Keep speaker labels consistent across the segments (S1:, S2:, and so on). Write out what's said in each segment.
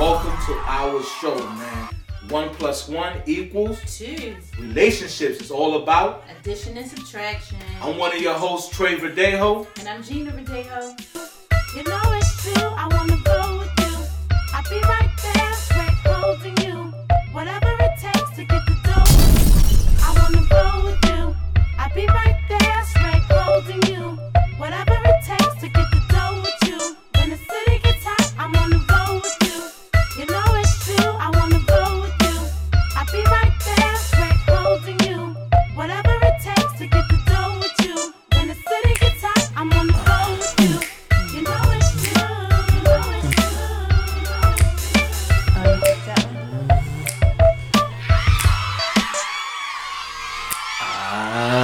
S1: welcome to our show, man. One plus one equals
S2: Two.
S1: relationships. It's all about.
S2: Addition and subtraction.
S1: I'm one of your hosts, Trey Verdejo.
S2: and I'm Gina Rodeo.
S3: You know it's true, I wanna go with you. I'll be right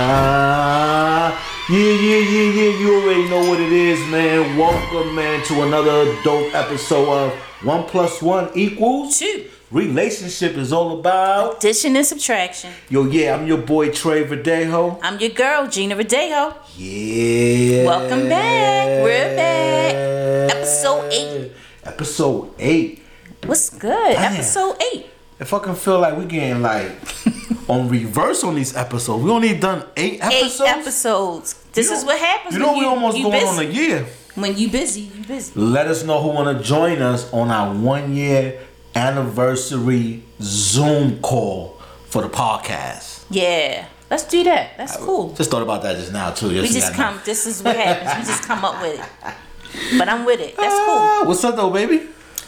S1: Ah, yeah, yeah, yeah, yeah. You already know what it is, man. Welcome, man, to another dope episode of One Plus One Equals
S2: Two.
S1: Relationship is all about.
S2: Addition and subtraction.
S1: Yo, yeah, I'm your boy Trey Verdejo.
S2: I'm your girl, Gina Rodeo.
S1: Yeah.
S2: Welcome back. We're back. Episode eight.
S1: Episode eight.
S2: What's good?
S1: Damn.
S2: Episode eight.
S1: I fucking feel like we getting like on reverse on these episodes. We only done eight episodes.
S2: Eight episodes. This
S1: You
S2: is what happens
S1: You know we
S2: you,
S1: almost
S2: you
S1: going
S2: busy.
S1: on a year.
S2: when you busy, you busy.
S1: Let us know who want to join us on our one year anniversary Zoom call for the podcast.
S2: Yeah. Let's do that. That's cool.
S1: Just thought about that just now too.
S2: We just
S1: y'all know.
S2: come. This is what happens. We just come up with it. But I'm with it. That's cool.
S1: Ah, What's up though, baby?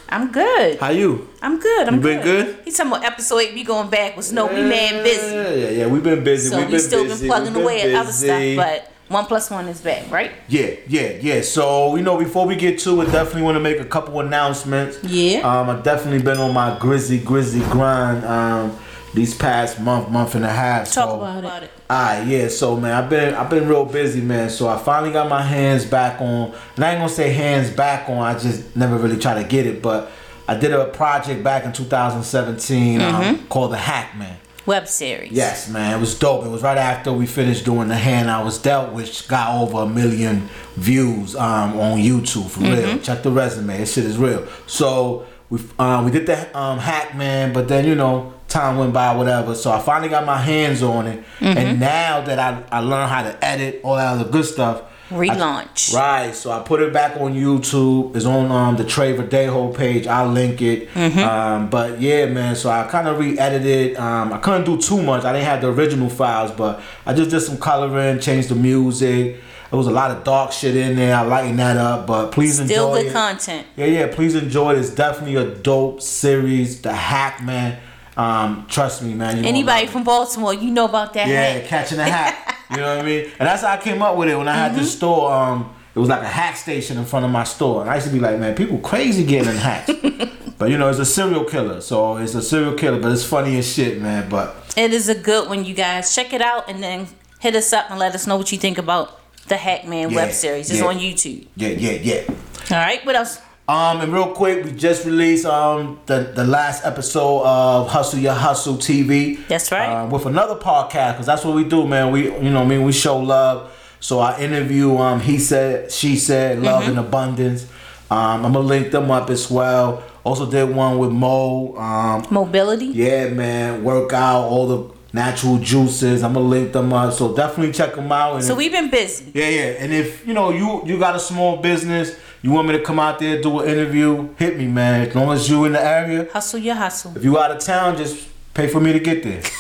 S2: I'm good.
S1: How you?
S2: I'm good. I'm
S1: You been good?
S2: He's talking about episode eight. We going backwards. No, we man busy.
S1: Yeah, yeah, yeah. We've been busy.
S2: So
S1: We've been
S2: still
S1: busy.
S2: been plugging
S1: We've
S2: away
S1: been
S2: at other stuff, but one plus one is back, right?
S1: Yeah, yeah, yeah. So you know, before we get to it, definitely want to make a couple announcements.
S2: Yeah.
S1: Um, I've definitely been on my grizzy, grizzy grind. Um, these past month, month and a half.
S2: Talk
S1: so,
S2: about it.
S1: Ah, yeah. So man, I've been I've been real busy, man. So I finally got my hands back on. And I ain't gonna say hands back on. I just never really try to get it, but I did a project back in 2017
S2: Mm-hmm.
S1: um, called The Hackman.
S2: Web series.
S1: Yes, man, it was dope. It was right after we finished doing the hand I was dealt, which got over a million views um, on YouTube for real. Check the resume, this shit is real. So we um, we did the um, hack man, but then you know time went by, whatever. So I finally got my hands on it, and now that I I learned how to edit all that other good stuff.
S2: Relaunch.
S1: Right, so I put it back on YouTube. It's on um, the Trey Verdejo page. I'll link it.
S2: Mm-hmm.
S1: Um, but yeah, man. So I kind of re-edited. Um, I couldn't do too much. I didn't have the original files, but I just did some coloring, changed the music. There was a lot of dark shit in there. I lightened that up. But please
S2: Still
S1: enjoy
S2: good
S1: it.
S2: content.
S1: Yeah, yeah. Please enjoy it. It's definitely a dope series. The Hack Man. Um, trust me, man. you
S2: Anybody from Baltimore, you know about that.
S1: Yeah,
S2: hack.
S1: catching a hat. you know what I mean? And that's how I came up with it when I had
S2: Mm-hmm.
S1: the store. Um, it was like a hat station in front of my store, and I used to be like, man, people crazy getting in hacks. but you know, it's a serial killer, so it's a serial killer, but it's funny as shit, man. But
S2: It is a good one, you guys. Check it out and then hit us up and let us know what you think about the Hackman
S1: Yeah,
S2: web series. It's
S1: yeah.
S2: on YouTube.
S1: yeah, yeah, yeah.
S2: All right, what else?
S1: Um, and real quick, we just released um the the last episode of Hustle Your Hustle TV.
S2: That's right.
S1: Uh, with another podcast, because that's what we do, man. We you know, I mean, we show love. So I interview um he said, she said, love
S2: Mm-hmm.
S1: and abundance. Um, I'm gonna link them up as well. Also did one with Mo. Um,
S2: Mobility.
S1: yeah, man, Workout. all the natural juices. I'm gonna link them up. So definitely check them out. And
S2: So we've been busy.
S1: yeah, yeah. And if you know you you got a small business, you want me to come out there do an interview, hit me, man. As long as you in the area.
S2: Hustle your hustle.
S1: If you out of town, just pay for me to get there.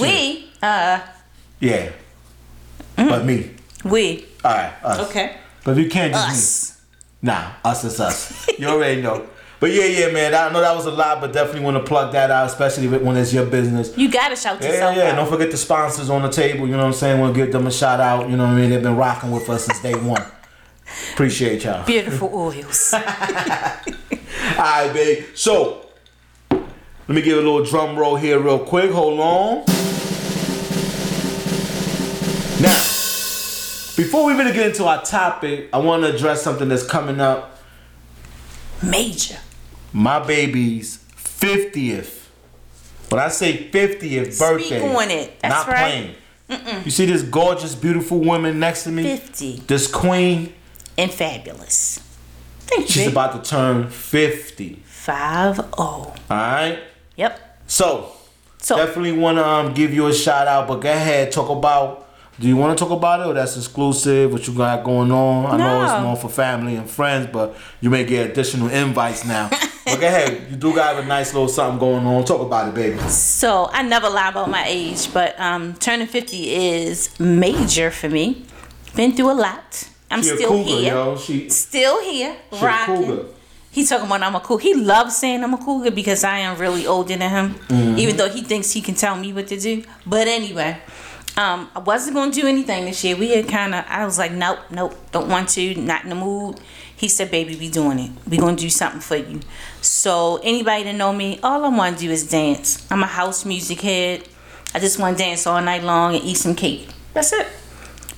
S2: We, uh,
S1: Yeah. But me.
S2: we.
S1: All right. Us.
S2: Okay.
S1: But if you can't, just
S2: Us.
S1: me. Nah, us is us. you already know. But yeah, yeah, man. I know that was a lot, but definitely want to plug that out, especially when it's your business.
S2: You gotta shout
S1: Yeah, yeah,
S2: yourself
S1: yeah.
S2: out.
S1: Don't forget the sponsors on the table. You know what I'm saying? We'll give them a shout out. You know what I mean? They've been rocking with us since day one. Appreciate y'all.
S2: Beautiful oils.
S1: All right, babe. So, let me give a little drum roll here, real quick. Hold on. Now, before we really get into our topic, I want to address something that's coming up.
S2: Major.
S1: My baby's 50th. When I say 50th birthday,
S2: Speak on it. That's
S1: not
S2: right.
S1: playing. You see this gorgeous, beautiful woman next to me?
S2: 50
S1: This queen.
S2: and fabulous. Thank you,
S1: She's about to turn 50.
S2: Five oh.
S1: All right.
S2: Yep.
S1: So,
S2: So
S1: definitely want to um, give you a shout out, but go ahead, talk about. Do you want to talk about it, or that's exclusive? What you got going on? I know it's more for family and friends, but you may get additional invites now. but go ahead, you do got a nice little something going on. Talk about it, baby.
S2: So I never lie about my age, but um, turning 50 is major for me. Been through a lot. I'm still
S1: cougar,
S2: here.
S1: She
S2: Still here. Rocking. He talking about I'm a cougar. He loves saying I'm a cougar because I am really older than him,
S1: Mm-hmm.
S2: even though he thinks he can tell me what to do. But anyway, um, I wasn't gonna do anything this year. We had kind of. I was like, nope, nope, don't want to. Not in the mood. He said, baby, we doing it. We gonna do something for you. So anybody that know me, all I want to do is dance. I'm a house music head. I just want to dance all night long and eat some cake. That's it.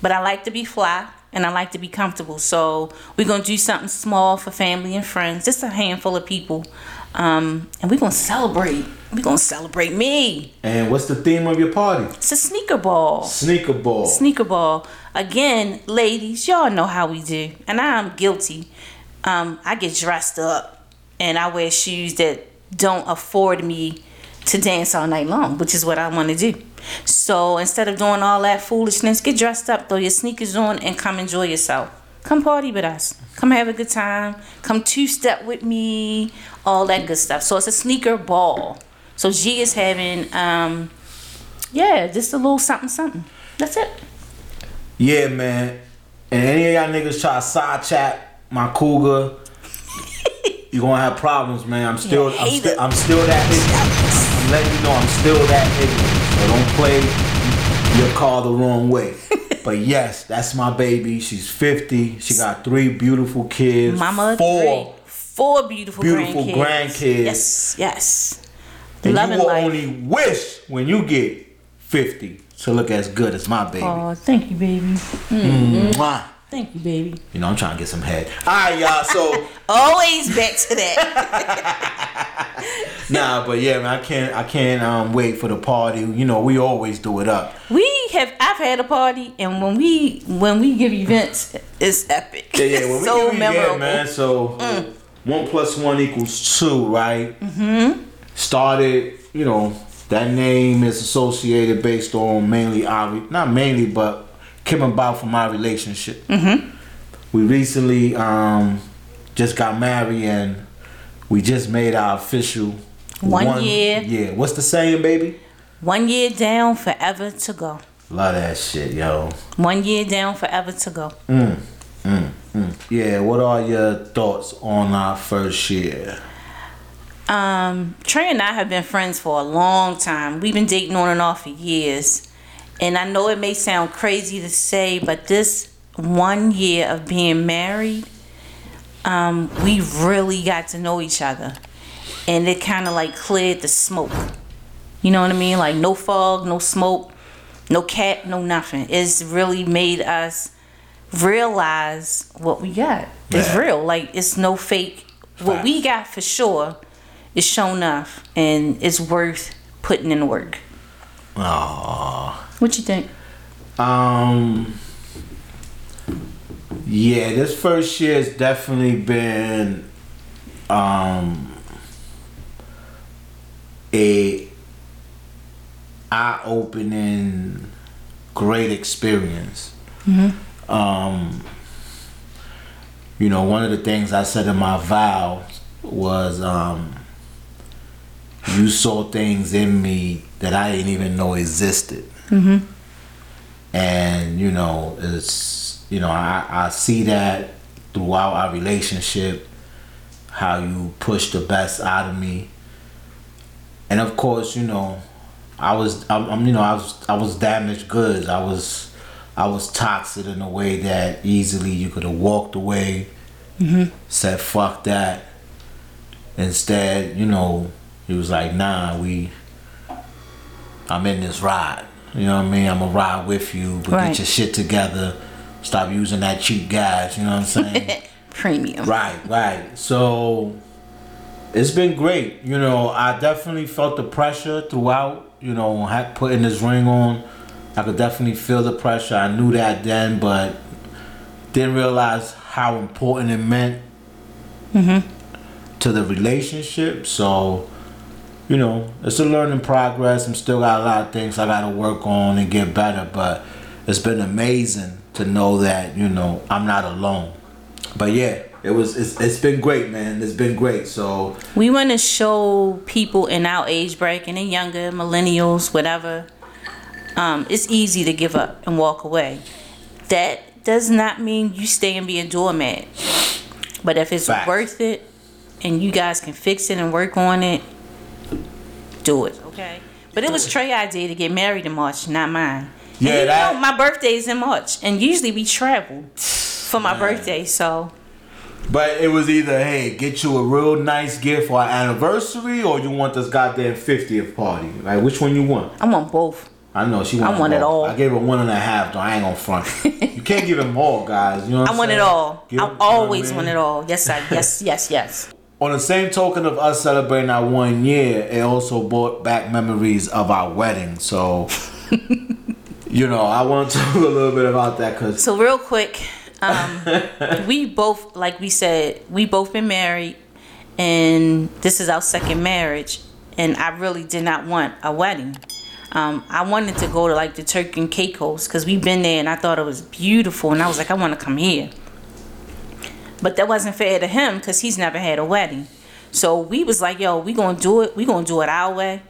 S2: But I like to be fly and I like to be comfortable. So we're gonna do something small for family and friends, just a handful of people, um, and we're gonna celebrate. We're gonna celebrate me.
S1: and what's the theme of your party?
S2: It's a sneaker ball.
S1: Sneaker ball.
S2: Sneaker ball. Again, ladies, y'all know how we do, and I'm guilty. Um, I get dressed up and I wear shoes that don't afford me to dance all night long, which is what I want to do. So instead of doing all that foolishness, get dressed up, throw your sneakers on, and come enjoy yourself. Come party with us. Come have a good time. Come two step with me. All that good stuff. So it's a sneaker ball. So G is having, um, yeah, just a little something, something. That's it.
S1: Yeah, man. And any of y'all niggas try to side chat my cougar, you gonna have problems, man. I'm still, I'm, still. I'm still that ignorant. I'm letting you know I'm still that ignorant. So don't play your car the wrong way. but yes, that's my baby. She's 50. She got three beautiful kids.
S2: Mama
S1: four.
S2: three. Four beautiful,
S1: Beautiful
S2: grandkids.
S1: grandkids.
S2: Yes, yes.
S1: And you will
S2: life.
S1: only wish when you get 50 to look as good as my baby.
S2: Oh, thank you, baby.
S1: Mwah.
S2: Thank you, baby.
S1: You know, I'm trying to get some head. All right, y'all. So.
S2: Always back to that.
S1: Nah, but yeah, man, I can't, I can't um, wait for the party. You know, we always do it up.
S2: we have. I've had a party, and when we when we give events, it's epic.
S1: Yeah, yeah. When
S2: It's
S1: we
S2: so
S1: it,
S2: memorable.
S1: yeah, man. So one plus one equals two, right? Mm-hmm. Started, you know, that name is associated based on mainly our, not mainly, but came about from our relationship. Mm-hmm. We recently um, just got married and we just made our official
S2: One year.
S1: Yeah, what's the saying, baby?
S2: One year down, forever to go.
S1: Love that shit, yo.
S2: One year down, forever to go.
S1: Yeah, what are your thoughts on our first year?
S2: Um, Trey and I have been friends for a long time. We've been dating on and off for years. And I know it may sound crazy to say, but this one year of being married, um, we really got to know each other. And it kind of like cleared the smoke. You know what I mean? Like no fog, no smoke, no cat, no nothing. It's really made us realize what we got. It's
S1: Yeah.
S2: real. Like it's no fake. What we got for sure is shown enough and it's worth putting in work.
S1: Aww.
S2: What you think?
S1: Um. Yeah, this first year has definitely been um a eye-opening, great experience. Um. You know, one of the things I said in my vow was, um, you saw things in me that I didn't even know existed. Mm-hmm. And you know it's you know I, I see that throughout our relationship how you push the best out of me. And of course you know i was i'm, I'm you know i was i was damaged goods. I was i was toxic in a way that easily you could have walked away mm-hmm. said fuck that. Instead you know he was like nah we i'm in this ride you know what I mean? I'm gonna ride with you, but
S2: Right.
S1: get your shit together. Stop using that cheap gas. You know what I'm saying?
S2: Premium.
S1: right, right. So it's been great. You know, I definitely felt the pressure throughout. You know, putting this ring on, I could definitely feel the pressure. I knew that then, but didn't realize how important it meant mm-hmm. to the relationship. So, you know, it's a learning progress. I'm still got a lot of things I got to work on and get better, but it's been amazing to know that you know I'm not alone. But yeah, it was. It's, it's been great, man. It's been great. So
S2: We want to show people in our age bracket and younger, millennials, whatever, um, it's easy to give up and walk away. That does not mean you stay and be a doormat. But if it's
S1: Facts.
S2: worth it and you guys can fix it and work on it, do it. Okay. But it was Trey's idea to get married in March, not mine.
S1: Yeah,
S2: and you
S1: that-
S2: know, my birthday is in March, and usually we travel for my birthday, so
S1: But it was either hey, get you a real nice gift for our anniversary, or you want this goddamn fiftieth party. Like which one you want?
S2: I want both.
S1: I know she wanted
S2: want it all.
S1: I gave her one and a half though. I ain't gonna front. you can't give them all, guys. You know what
S2: I
S1: I'm
S2: want it all.
S1: Give-
S2: I
S1: you know what
S2: always
S1: mean?
S2: want it all. Yes, I yes, yes, yes.
S1: On the same token of us celebrating our one year, it also brought back memories of our wedding. So, you know, I want to talk a little bit about that because
S2: So real quick, um, we both, like we said, we both been married, and this is our second marriage, and I really did not want a wedding. Um, I wanted to go to like the Turk and Caicos because we've been there, and I thought it was beautiful, and I was like, I want to come here. But that wasn't fair to him because he's never had a wedding. So we was like, yo, we gonna do it. We gonna do it our way.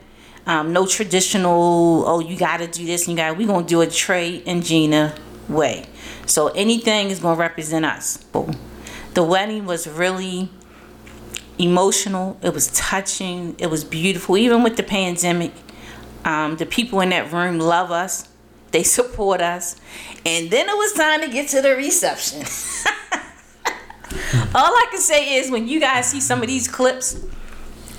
S2: Um, no traditional. Oh, you gotta do this. And you got. We gonna do it Trey and Gina way. So anything is gonna represent us. Boom. The wedding was really emotional. It was touching. It was beautiful. Even with the pandemic, um, the people in that room love us. They support us. And then it was time to get to the reception. All I can say is when you guys see some of these clips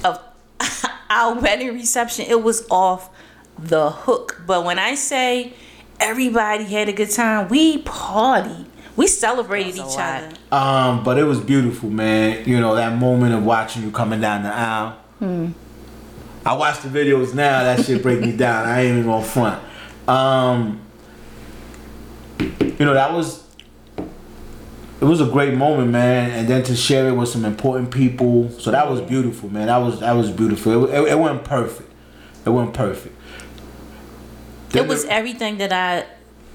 S2: of our wedding reception, it was off the hook. But when I say everybody had a good time, we party. We celebrated each other.
S1: Um, but it was beautiful, man. You know that moment of watching you coming down the aisle.
S2: Hmm.
S1: I watch the videos now. That shit break me down. I ain't even gonna front. Um, you know that was it was a great moment, man. And then to share it with some important people, so that was beautiful, man. That was that was beautiful. It, it, it wasn't perfect. It wasn't perfect.
S2: It was
S1: the-
S2: everything that I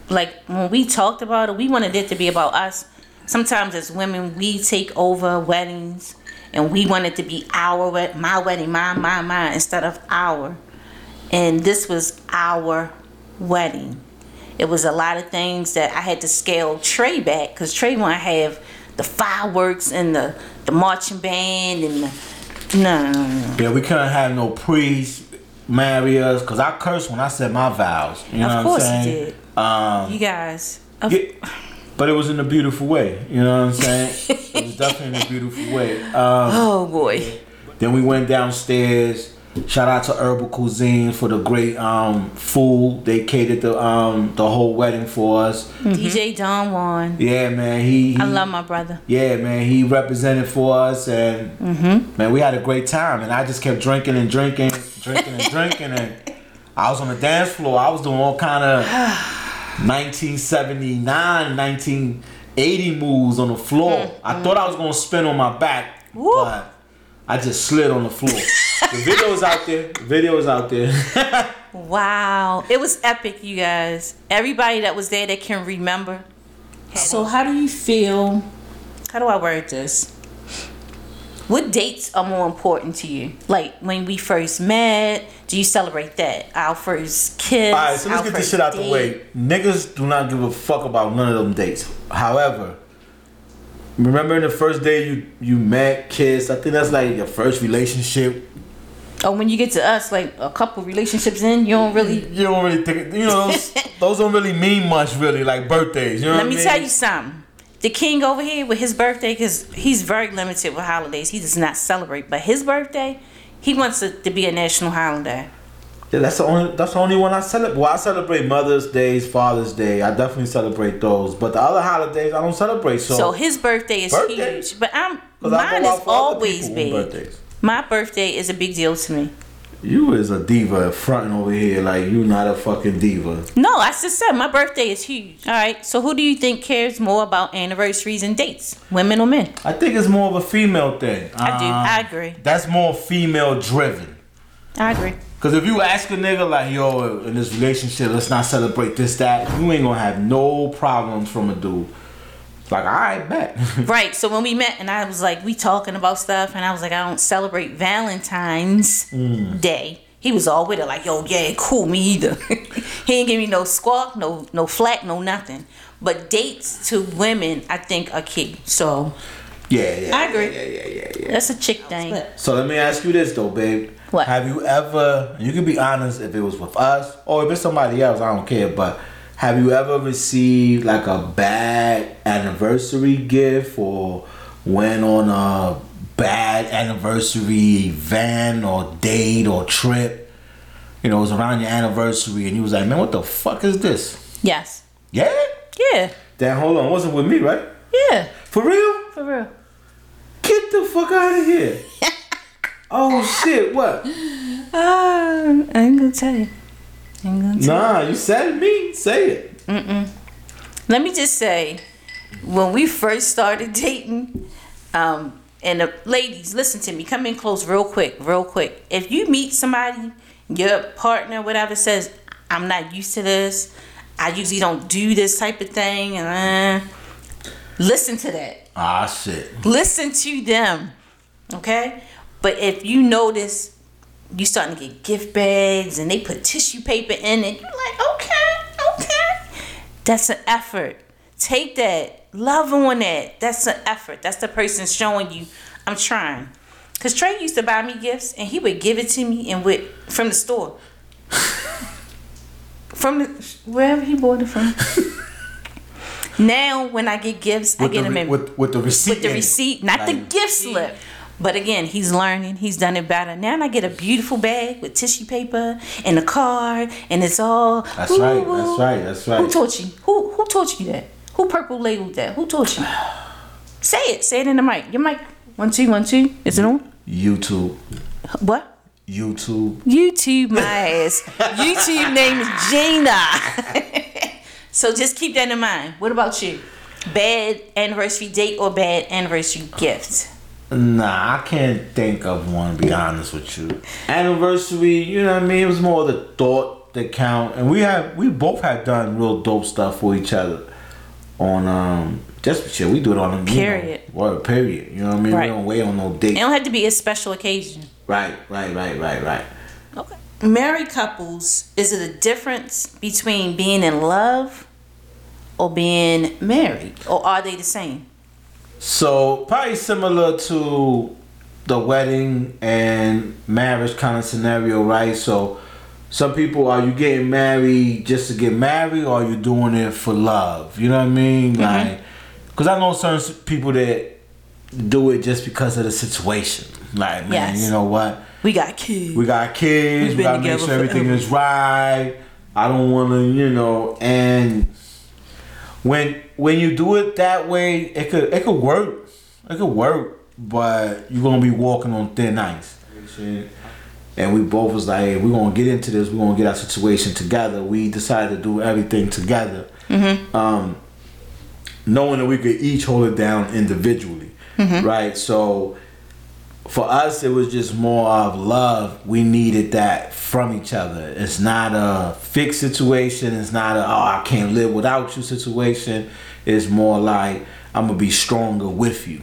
S2: like when we talked about it. We wanted it to be about us. Sometimes as women, we take over weddings, and we want it to be our my wedding, my my my instead of our. And this was our wedding. It was a lot of things that I had to scale Trey back because Trey want to have the fireworks and the the marching band and the no, no, no, no.
S1: Yeah, we couldn't have no priests marry us because I cursed when I said my vows. You know
S2: Of
S1: what I'm
S2: you
S1: saying?
S2: did.
S1: Um,
S2: You guys, of-
S1: yeah, but it was in a beautiful way. You know what I'm saying? it was definitely in a beautiful way. Um,
S2: oh boy.
S1: then we went downstairs. Shout out to Herbal Cuisine for the great um, food. They catered the um, the whole wedding for us.
S2: DJ Don Juan.
S1: Yeah, man. He, he
S2: I love my brother.
S1: Yeah, man, he represented for us, and
S2: Mm-hmm.
S1: man, we had a great time. And I just kept drinking and drinking, drinking and drinking, and I was on the dance floor. I was doing all kind of 1979, 1980 moves on the floor. I thought I was gonna spin on my back,
S2: Mm-hmm. Woo.
S1: but I just slid on the floor. The video's out there. The video's out there.
S2: Wow. It was epic, you guys. Everybody that was there that can remember. So, how do you feel? How do I word this? What dates are more important to you? Like when we first met, do you celebrate that? Our first kiss?
S1: All right, so let's get this shit out the way. Niggas do not give a fuck about none of them dates. However, remember in the first day you you met, kissed. I think that's like your first relationship.
S2: Oh, when you get to us, like a couple relationships in, you don't really.
S1: You don't really think you know those, those don't really mean much, really. Like birthdays, you know.
S2: Let me
S1: I mean?
S2: tell you something. The king over here with his birthday, because he's very limited with holidays. He does not celebrate. But his birthday, he wants it to be a national holiday.
S1: Yeah, that's the only that's the only one I celebrate. Well, I celebrate Mother's Days, Father's Day. I definitely celebrate those. But the other holidays I don't celebrate. So,
S2: So his birthday is
S1: Birthday?
S2: huge. But I'm mine is always big. My birthday is a big deal to me.
S1: You is a diva fronting over here like you not a fucking diva.
S2: No, I just said my birthday is huge. All right. So who do you think cares more about anniversaries and dates, women or men?
S1: I think it's more of a female thing.
S2: I do.
S1: Um,
S2: I agree.
S1: That's more female driven.
S2: I agree.
S1: Cause if you ask a nigga like, yo, in this relationship, let's not celebrate this, that, you ain't gonna have no problems from a dude. Like, I bet.
S2: Right. So when we met and I was like, we talking about stuff, and I was like, I don't celebrate Valentine's
S1: Mm.
S2: Day. He was all with it, like, yo, yeah, cool, me either. he ain't give me no squawk, no no flack, no nothing. But dates to women, I think, are key. So
S1: yeah, yeah.
S2: I agree.
S1: Yeah, yeah, yeah, yeah.
S2: that's a chick thing.
S1: So let me ask you this though, babe.
S2: What?
S1: Have you ever? You can be honest if it was with us or if it's somebody else. I don't care. But have you ever received like a bad anniversary gift or went on a bad anniversary event or date or trip? You know, it was around your anniversary and you was like, man, what the fuck is this?
S2: Yes.
S1: Yeah.
S2: Yeah.
S1: Damn, hold on. It wasn't with me, right?
S2: Yeah.
S1: For real?
S2: For real.
S1: Get the fuck out of here. oh shit! What?
S2: Ah, I ain't gonna tell you.
S1: Nah, you said me. Say it.
S2: Let me just say, when we first started dating, um, and the ladies, listen to me, come in close real quick, real quick. If you meet somebody, your partner, whatever, says, I'm not used to this, I usually don't do this type of thing, and uh, listen to that.
S1: Ah shit.
S2: Listen to them, okay? But if you notice you starting to get gift bags and they put tissue paper in it, you're like, okay, okay. That's an effort. Take that. Love on that. That's an effort. That's the person showing you I'm trying. Cause Trey used to buy me gifts and he would give it to me and with from the store. from the wherever he bought it from. now when I get gifts, I get
S1: the,
S2: them in
S1: with, with the receipt.
S2: with the receipt, not the gift slip. But again, he's learning. He's done it better. Now I get a beautiful bag with tissue paper and a card, and it's all.
S1: That's right, that's right, that's right.
S2: Who taught you? Who who taught you that? Who purple labeled that? Who taught you? Say it. Say it in the mic. Your mic. One two one two. Is it on?
S1: YouTube.
S2: What?
S1: YouTube.
S2: YouTube my ass. YouTube name is Gina. so just keep that in mind. What about you? Bad anniversary date or bad anniversary gift?
S1: Nah, I can't think of one. To be honest with you, anniversary. You know what I mean? It was more the thought that count, and we have we both have done real dope stuff for each other. On um, just shit, we do it on a
S2: Period.
S1: You know, word, period. You know what I mean?
S2: Right.
S1: We don't wait on no date.
S2: It don't have to be a special occasion.
S1: Right, right, right, right, right.
S2: Okay. Married couples, is it a difference between being in love or being married? Or are they the same?
S1: So probably similar to the wedding and marriage kind of scenario, right? So some people are you getting married just to get married, or are you doing it for love? You know what I mean? Mm-hmm. Like, because I know certain people that do it just because of the situation. Like, man,
S2: Yes.
S1: you know what?
S2: We got kids.
S1: We got kids. We gotta make sure everything
S2: forever.
S1: is right. I don't want to, you know, and when when you do it that way, it could it could work. It could work, but you're gonna be walking on thin ice. And we both was like, hey, we're gonna get into this. We're gonna get our situation together. We decided to do everything together, um, knowing that we could each hold it down individually, right? So for us, it was just more of love. We needed that from each other. It's not a fixed situation. It's not a oh I can't live without you situation. It's more like I'm gonna be stronger with you.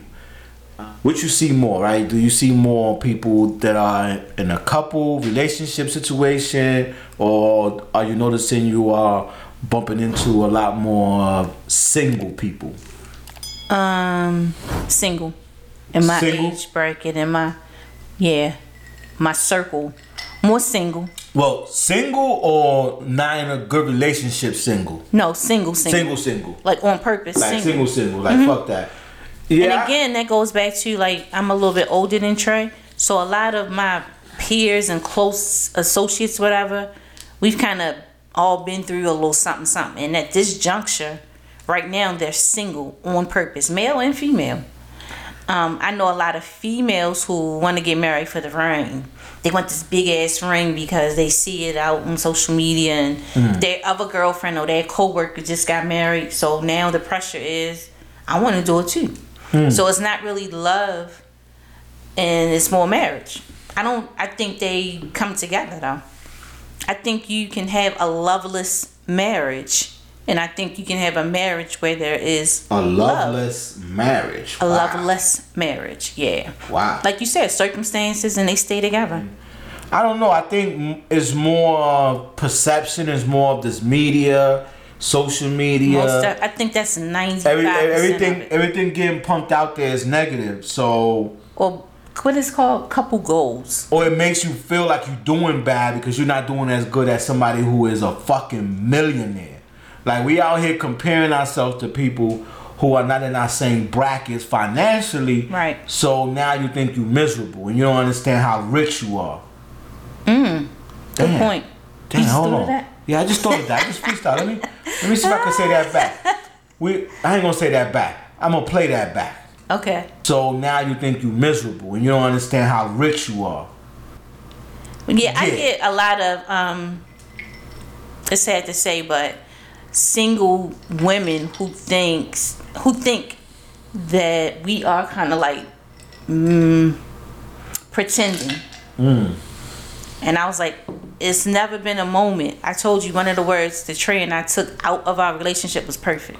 S1: What you see more, right? Do you see more people that are in a couple relationship situation, or are you noticing you are bumping into a lot more single people?
S2: Um, single. In my
S1: Single?
S2: age bracket, in my, yeah, my circle. More single.
S1: Well, single or not in a good relationship, single.
S2: No, single, single.
S1: Single, single.
S2: Like on purpose,
S1: Like
S2: single.
S1: single, single. Like mm-hmm. fuck that. Yeah.
S2: And again, that goes back to like I'm a little bit older than Trey, so a lot of my peers and close associates, whatever, we've kind of all been through a little something, something. And at this juncture, right now, they're single on purpose, male and female. Um, I know a lot of females who want to get married for the ring. They want this big ass ring because they see it out on social media and
S1: Mm.
S2: their other girlfriend or their coworker just got married. So now the pressure is, I want to do it too.
S1: Mm.
S2: So it's not really love, and it's more marriage. I don't. I think they come together though. I think you can have a loveless marriage, and I think you can have a marriage where there is
S1: A
S2: love.
S1: loveless marriage.
S2: A loveless marriage, yeah.
S1: Wow.
S2: Like you said, circumstances and they stay together.
S1: I don't know. I think it's more perception. It's more of this media, social media.
S2: Most of, I think that's ninety
S1: Every, everything, everything getting pumped out there is negative. So,
S2: Or what is called couple goals.
S1: or it makes you feel like you're doing bad because you're not doing as good as somebody who is a fucking millionaire. Like we out here comparing ourselves to people who are not in our same brackets financially.
S2: Right.
S1: So now you think you're miserable and you don't understand how rich you are.
S2: Good
S1: Damn.
S2: point.
S1: Damn,
S2: You
S1: hold on.
S2: that?
S1: Yeah, I just thought of that. I just freestyle. Let me let me see if I can say that back. We I ain't gonna say that back. I'm gonna play that back.
S2: Okay.
S1: So now you think you're miserable and you don't understand how rich you are.
S2: Yeah, I get a lot of um it's sad to say, but single women who thinks who think that we are kind of like mm, pretending. And I was like, it's never been a moment. I told you one of the words the Trey and I took out of our relationship was perfect.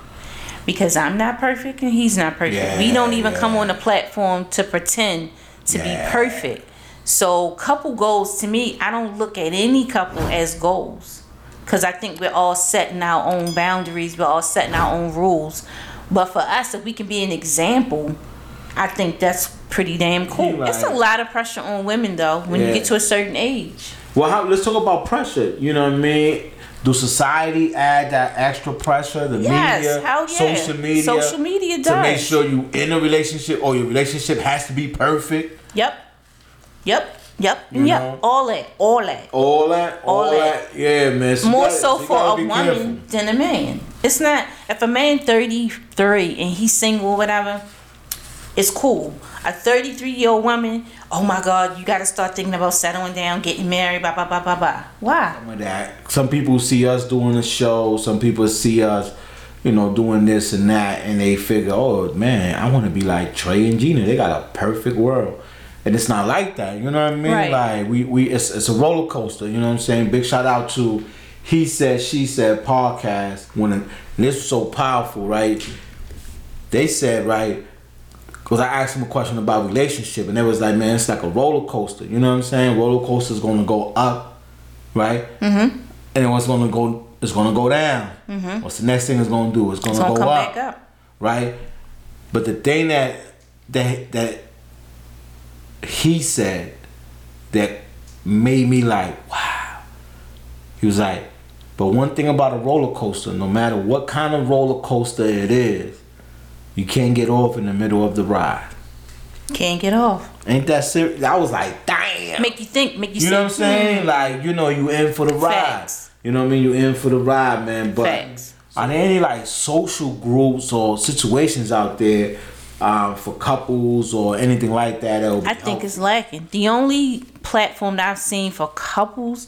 S2: Because I'm not perfect and he's not perfect. we don't even come on the platform to pretend to
S1: Yeah.
S2: be perfect. So couple goals to me, I don't look at any couple as goals. Cause I think we're all setting our own boundaries, we're all setting our own rules. But for us, if we can be an example, I think that's pretty damn cool.
S1: You
S2: It's a lot of pressure on women though when you get to a certain age.
S1: Well, how, let's talk about pressure. You know what I mean? Do society add that extra pressure? The
S2: Yes,
S1: media,
S2: yeah.
S1: social media,
S2: Social media
S1: to make sure you in a relationship or your relationship has to be perfect.
S2: Yep. Yep. Yep.
S1: You
S2: yep.
S1: know?
S2: All that. All that.
S1: All that, all,
S2: All
S1: that. yeah, man. You
S2: More
S1: gotta-
S2: so for a woman
S1: careful.
S2: than a man. It's not if a man thirty three and he's single whatever, it's cool. A thirty three year old woman, oh my god, you gotta start thinking about settling down, getting married, blah blah blah blah blah. Why?
S1: Some of that. Some people see us doing a show. Some people see us, you know, doing this and that, and they figure, oh man, I want to be like Trey and Gina. They got a perfect world, and it's not like that. You know what I mean?
S2: Right.
S1: Like we we it's it's a roller coaster. You know what I'm saying? Big shout out to he said she said podcast when this was so powerful, right? They said right. Cause I asked him a question about relationship, and they was like, "Man, it's like a roller coaster." You know what I'm saying? Roller coaster is gonna go up, right? Mm-hmm. And then what's gonna go? It's gonna go down. Mm-hmm. What's the next thing it's gonna do? It's gonna,
S2: It's gonna
S1: go
S2: come
S1: up,
S2: back up.
S1: right? But the thing that that that he said that made me like, wow. He was like, but one thing about a roller coaster, no matter what kind of roller coaster it is, you can't get off in the middle of the ride.
S2: Can't get off.
S1: Ain't that serious? I was like, damn.
S2: Make you think, make you
S1: You know what I'm
S2: say,
S1: saying?
S2: hmm.
S1: Like, you know, you in for the ride.
S2: Facts.
S1: You know what I mean? You in for the ride, man. But
S2: Facts.
S1: are there any like social groups or situations out there um, for couples or anything like that?
S2: I think it's lacking. The only platform that I've seen for couples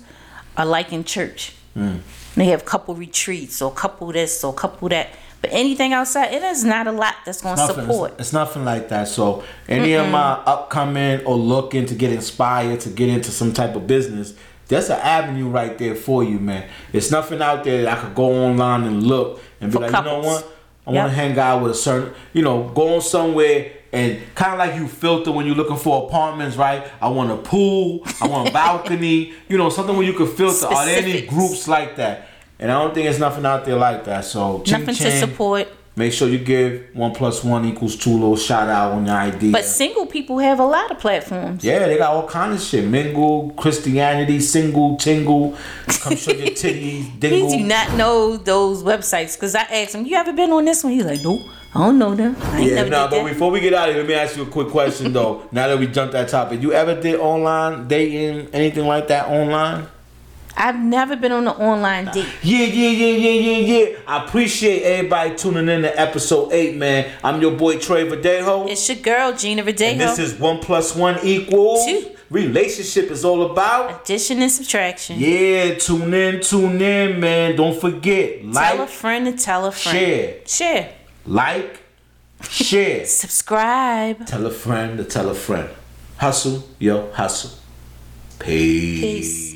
S2: are like in church.
S1: Hmm.
S2: They have couple retreats or couple this or couple that. But anything outside, it is not a lot that's going to support.
S1: It's, it's nothing like that. So any of my upcoming or looking to get inspired to get into some type of business, that's an avenue right there for you, man. It's nothing out there that I could go online and look and be
S2: For
S1: like, you know what? I want to hang out with a certain, you know, going somewhere and kind of like you filter when you're looking for apartments, right? I want a pool, I want a balcony, you know, something where you can filter. Are there any groups like that? And I don't think there's nothing out there like that. So ching
S2: Nothing to
S1: ching.
S2: support.
S1: Make sure you give one plus one equals two little shout out on your idea.
S2: But single people have a lot of platforms.
S1: yeah, they got all kind of shit. Mingle, Christianity, single, tingle, come show your titties,
S2: He
S1: dingle.
S2: do not know those websites because I asked him, "You ever been on this one?" He's like, "Nope, I don't know them. I ain't
S1: yeah,
S2: never
S1: nah, but
S2: that."
S1: before we get out of here, let me ask you a quick question though. now that we jumped that topic, you ever did online dating, anything like that online?
S2: I've never been on an online date.
S1: Yeah, yeah, yeah, yeah, yeah, yeah. I appreciate everybody tuning in to episode eight, man. I'm your boy Trey Verdejo.
S2: It's your girl Gina Verdejo.
S1: And this is one plus one equals
S2: Two.
S1: relationship is all about.
S2: addition and subtraction.
S1: Yeah, tune in, tune in, man. Don't forget, like
S2: Tell a friend to tell a friend.
S1: share,
S2: Share.
S1: like, share.
S2: Subscribe.
S1: tell a friend to tell a friend. Hustle, yo, hustle. Peace.
S2: Peace.